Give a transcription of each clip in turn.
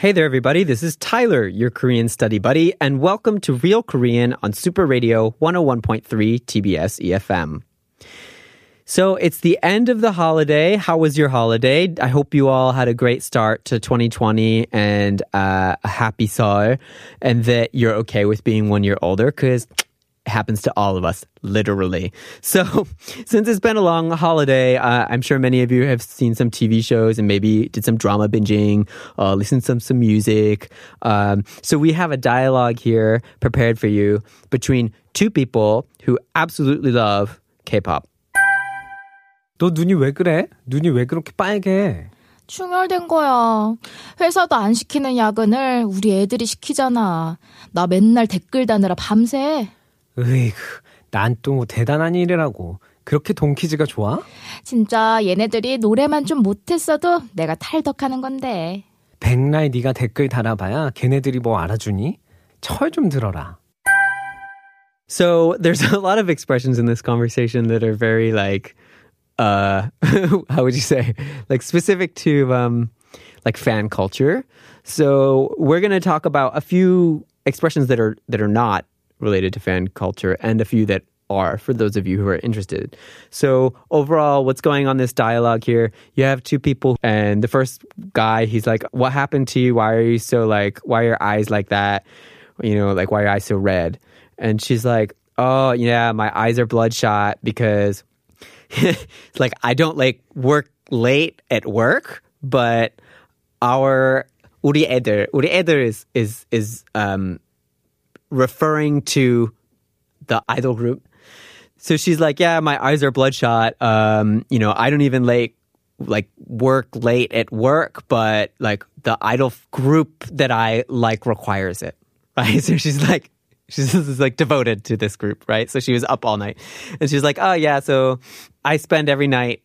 Hey there, everybody. This is Tyler, your Korean study buddy, and welcome to Real Korean on Super Radio 101.3 TBS EFM. So it's the end of the holiday. How was your holiday? I hope you all had a great start to 2020 and uh, a happy Seoul, and that you're okay with being one year older because happens to all of us, literally. So, since it's been a long holiday, uh, I'm sure many of you have seen some TV shows and maybe did some drama binging, uh, listened to some, some music. Um, so, we have a dialogue here prepared for you between two people who absolutely love K pop. 너 눈이 왜 그래? 눈이 왜 그렇게 빨개? 충혈된 거야. 회사도 안 시키는 야근을 우리 애들이 시키잖아. 나 맨날 댓글 다느라 밤새. 으이그, 난 또 뭐 대단한 일이라고. 그렇게 동키즈가 좋아? 진짜 얘네들이 노래만 좀 못했어도 내가 탈덕하는 건데. 백날 네가 댓글 달아봐야 걔네들이 뭐 알아주니? 철 좀 들어라. So, there's a lot of expressions in this conversation that are very like, uh, how would you say, like specific to um, like fan culture. So we're going to talk about a few expressions that are that are not related to fan culture and a few that are for those of you who are interested. So overall, what's going on this dialogue here? You have two people, and the first guy, he's like, "What happened to you? Why are you so like? Why are your eyes like that? You know, like why are your eyes so red?" And she's like, "Oh yeah, my eyes are bloodshot because." like I don't like work late at work, but our 우리 애들, 우리 애들 is is is um referring to the idol group. So she's like, "Yeah, my eyes are bloodshot. Um, you know, I don't even like like work late at work, but like the idol group that I like requires it." Right? So she's like She's just like devoted to this group, right? So she was up all night. And she's like, oh, yeah, so I spend every night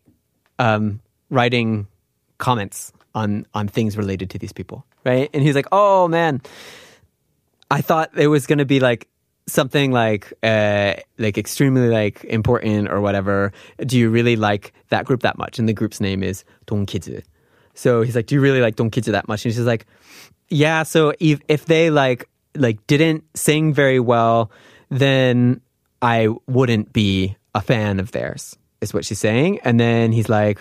um, writing comments on, on things related to these people, right? And he's like, oh, man, I thought it was going to be like something like uh, like extremely like important or whatever. Do you really like that group that much? And the group's name is Dongki즈. So he's like, do you really like Dongki즈 that much? And she's like, yeah. So if if they like like didn't sing very well, then I wouldn't be a fan of theirs. Is what she's saying. And then he's like,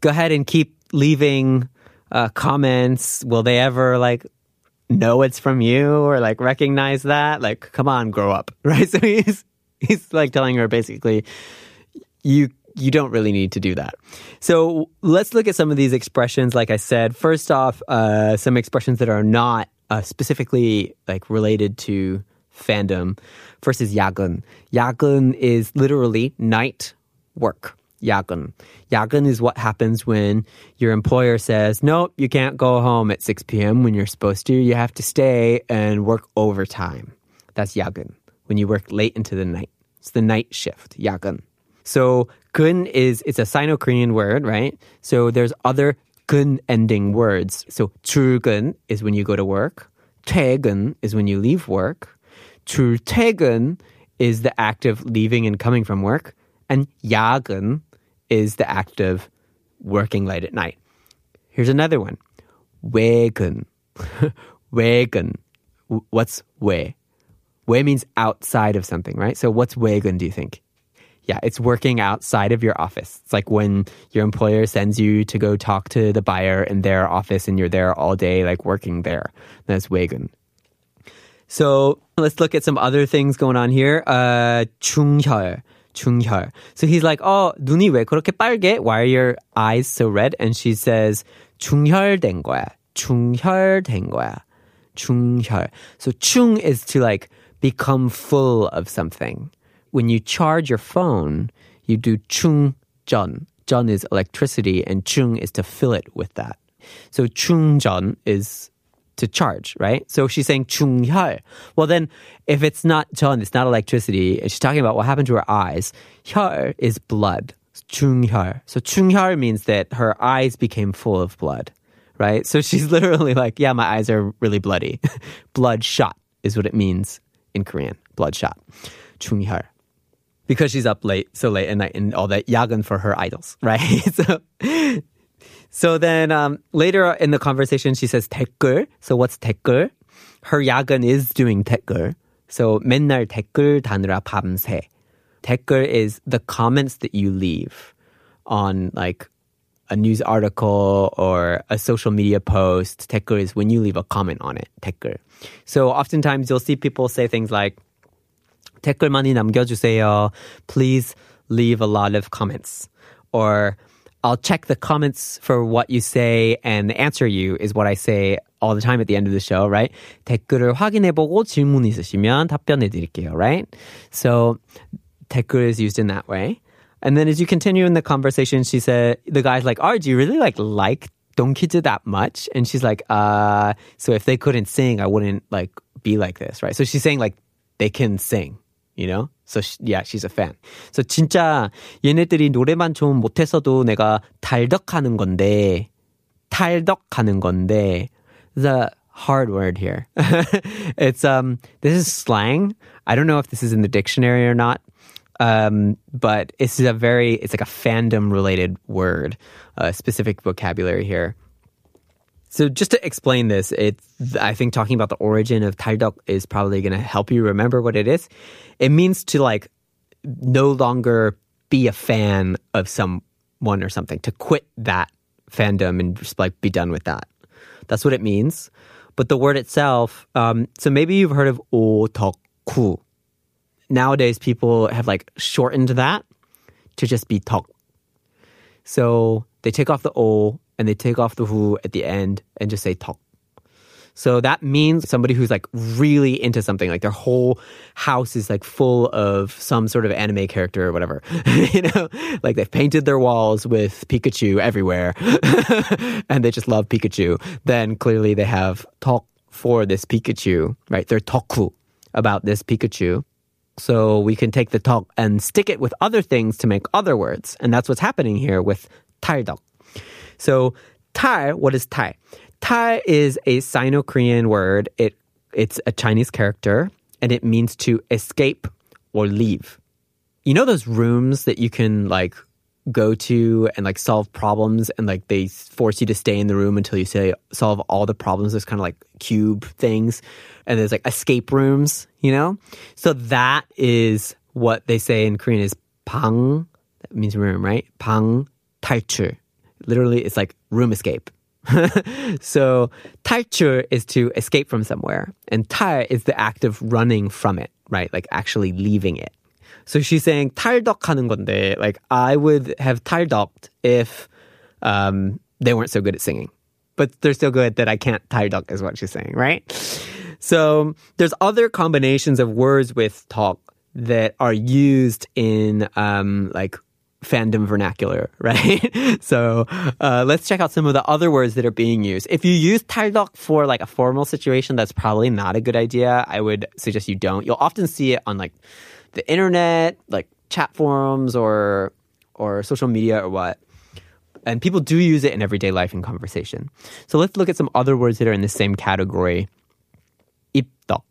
go ahead and keep leaving uh, comments. Will they ever like know it's from you or like recognize that? Like, come on, grow up, right? So he's he's like telling her basically, you you don't really need to do that. So let's look at some of these expressions. Like I said, first off, uh, some expressions that are not uh, specifically like related to fandom. First is yagun. Yagun is literally night work. Yagun. Yagun is what happens when your employer says, nope, you can't go home at 6 p.m. when you're supposed to. You have to stay and work overtime. That's yagun. When you work late into the night. It's the night shift, yagun. So gun is, it's a Sino-Korean word, right? So there's other gun ending words. So 출근 is when you go to work. 퇴근 is when you leave work. 출퇴근 is the act of leaving and coming from work. And 야근 is the act of working late at night. Here's another one. Waken. waken. What's way? Way means outside of something, right? So what's wagen, do you think? Yeah, it's working outside of your office. It's like when your employer sends you to go talk to the buyer in their office and you're there all day, like working there. That's wagen. So let's look at some other things going on here. Uh, 충혈. 충혈. So he's like, oh, 눈이 왜 그렇게 빨개? Why are your eyes so red? And she says, 충혈된 거야. 충혈된 거야. 충혈. So 충 is to like become full of something. When you charge your phone, you do 충전. 전 is electricity and chung is to fill it with that. So 충전 is to charge, right? So she's saying 충혈. Well, then if it's not 전, it's not electricity. She's talking about what happened to her eyes. 혈 is blood. 충혈. So 충혈 means that her eyes became full of blood, right? So she's literally like, yeah, my eyes are really bloody. bloodshot is what it means in Korean. Bloodshot. 충혈 because she's up late, so late at night, and all that yagan for her idols, right? so so then um, later in the conversation, she says 댓글. So what's 댓글? Her yagen is doing 댓글. So 맨날 댓글 다느라 밤새. 댓글 is the comments that you leave on like a news article or a social media post. 댓글 is when you leave a comment on it. 댓글. So oftentimes you'll see people say things like 댓글 많이 남겨주세요. Please leave a lot of comments. Or I'll check the comments for what you say and answer you is what I say all the time at the end of the show, right? 댓글을 확인해보고 질문 있으시면 답변해드릴게요, right? So 댓글 is used in that way. And then as you continue in the conversation, she said, the guy's like, oh, do you really like like Dongki즈 that much? And she's like, uh, so if they couldn't sing, I wouldn't like be like this, right? So she's saying like they can sing, you know? So she, yeah, she's a fan. So 진짜 얘네들이 노래만 좀 못해서도 내가 탈덕하는 건데 탈덕하는 건데 the hard word here. it's um this is slang. I don't know if this is in the dictionary or not. Um, but it's a very it's like a fandom related word, a specific vocabulary here. So just to explain this, it's I think talking about the origin of taidok is probably going to help you remember what it is. It means to like no longer be a fan of someone or something, to quit that fandom and just like be done with that. That's what it means. But the word itself, um, so maybe you've heard of otaku. Nowadays, people have like shortened that to just be tok. So they take off the o and they take off the hu at the end and just say talk. So that means somebody who's like really into something, like their whole house is like full of some sort of anime character or whatever. you know, like they've painted their walls with Pikachu everywhere and they just love Pikachu. Then clearly they have talk for this Pikachu, right? They're talku about this Pikachu. So we can take the talk and stick it with other things to make other words. And that's what's happening here with taldeok. So Tai, what is Tai? Tai is a Sino-Korean word. It it's a Chinese character and it means to escape or leave. You know those rooms that you can like go to and like solve problems and like they force you to stay in the room until you say solve all the problems there's kind of like cube things and there's like escape rooms you know so that is what they say in korean is pang that means room right pang taichu Literally, it's like room escape. so 탈출 is to escape from somewhere, and tar is the act of running from it, right? Like actually leaving it. So she's saying 탈덕하는 건데, like I would have 탈덕ed if um, they weren't so good at singing, but they're so good that I can't 탈덕, is what she's saying, right? So there's other combinations of words with talk that are used in um, like fandom vernacular, right? so uh, let's check out some of the other words that are being used. If you use 탈덕 for like a formal situation, that's probably not a good idea. I would suggest you don't. You'll often see it on like the internet, like chat forums or or social media or what. And people do use it in everyday life in conversation. So let's look at some other words that are in the same category. 입덕.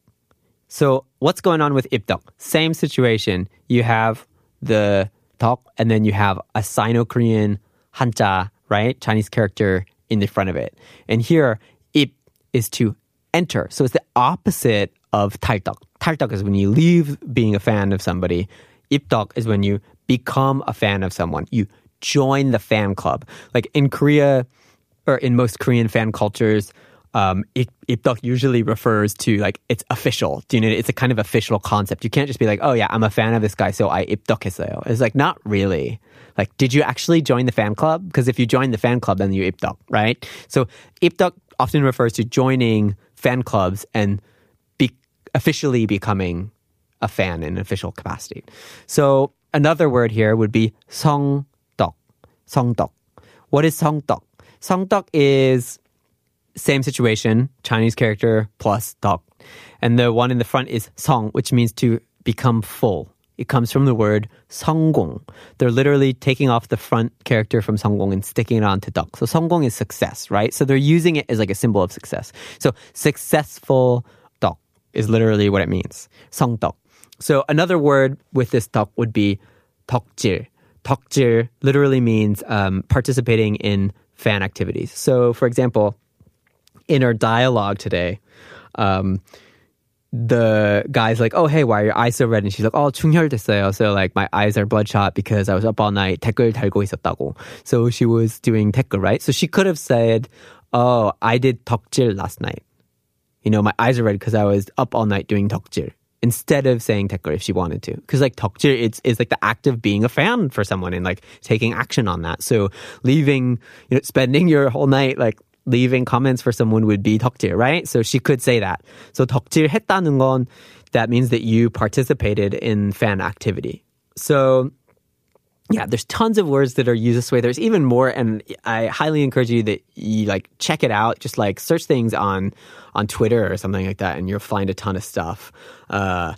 So what's going on with 입덕? Same situation. You have the Tok, and then you have a Sino Korean Hanja, right? Chinese character in the front of it. And here, it is to enter. So it's the opposite of Taltok. Taltok is when you leave being a fan of somebody, Iptok is when you become a fan of someone. You join the fan club. Like in Korea, or in most Korean fan cultures, um, ip, 입덕 usually refers to like it's official. Do you know? It's a kind of official concept. You can't just be like, oh yeah, I'm a fan of this guy, so I 입덕했어요. It's like not really. Like, did you actually join the fan club? Because if you join the fan club, then you 입덕, right? So 입덕 often refers to joining fan clubs and be officially becoming a fan in official capacity. So another word here would be 성덕. 성덕. What is 성덕? 성덕 is same situation, Chinese character plus 덕. And the one in the front is 성, which means to become full. It comes from the word 성공. They're literally taking off the front character from 성공 and sticking it onto 덕. So 성공 is success, right? So they're using it as like a symbol of success. So successful 덕 is literally what it means. 성덕. So another word with this 덕 would be 덕질. 덕질 literally means um, participating in fan activities. So, for example, in our dialogue today, um, the guy's like, "Oh, hey, why are your eyes so red?" And she's like, "Oh, 충혈됐어요." So like my eyes are bloodshot because I was up all night. 댓글 달고 있었다고. So she was doing 댓글, right? So she could have said, "Oh, I did 덕질 last night." You know, my eyes are red because I was up all night doing 덕질. Instead of saying 댓글 if she wanted to. Because like 덕질, it's, it's like the act of being a fan for someone and like taking action on that. So leaving, you know, spending your whole night like leaving comments for someone would be 덕질, right? So she could say that. So 덕질 했다는 건 that means that you participated in fan activity. So yeah, there's tons of words that are used this way. There's even more, and I highly encourage you that you like check it out. Just like search things on on Twitter or something like that, and you'll find a ton of stuff. Uh,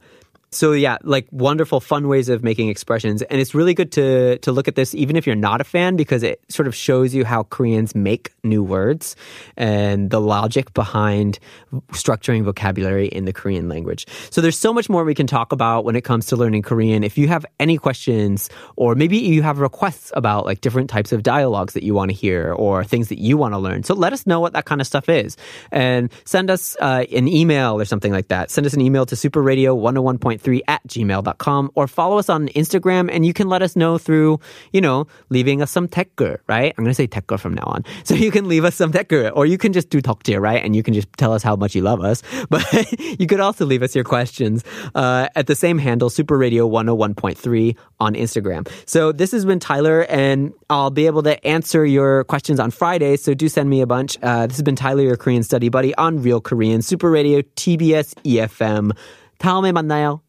so yeah, like wonderful, fun ways of making expressions, and it's really good to to look at this even if you're not a fan because it sort of shows you how Koreans make new words and the logic behind structuring vocabulary in the Korean language. So there's so much more we can talk about when it comes to learning Korean. If you have any questions, or maybe you have requests about like different types of dialogues that you want to hear or things that you want to learn, so let us know what that kind of stuff is, and send us uh, an email or something like that. Send us an email to superradio101.3 at gmail.com or follow us on Instagram and you can let us know through, you know, leaving us some 댓글, right? I'm going to say 댓글 from now on. So you can leave us some 댓글 or you can just do 덕질, right? And you can just tell us how much you love us. But you could also leave us your questions uh, at the same handle, Super Radio 101.3 on Instagram. So this has been Tyler and I'll be able to answer your questions on Friday. So do send me a bunch. Uh, this has been Tyler, your Korean study buddy on Real Korean, Super Radio, TBS EFM. 다음에 만나요.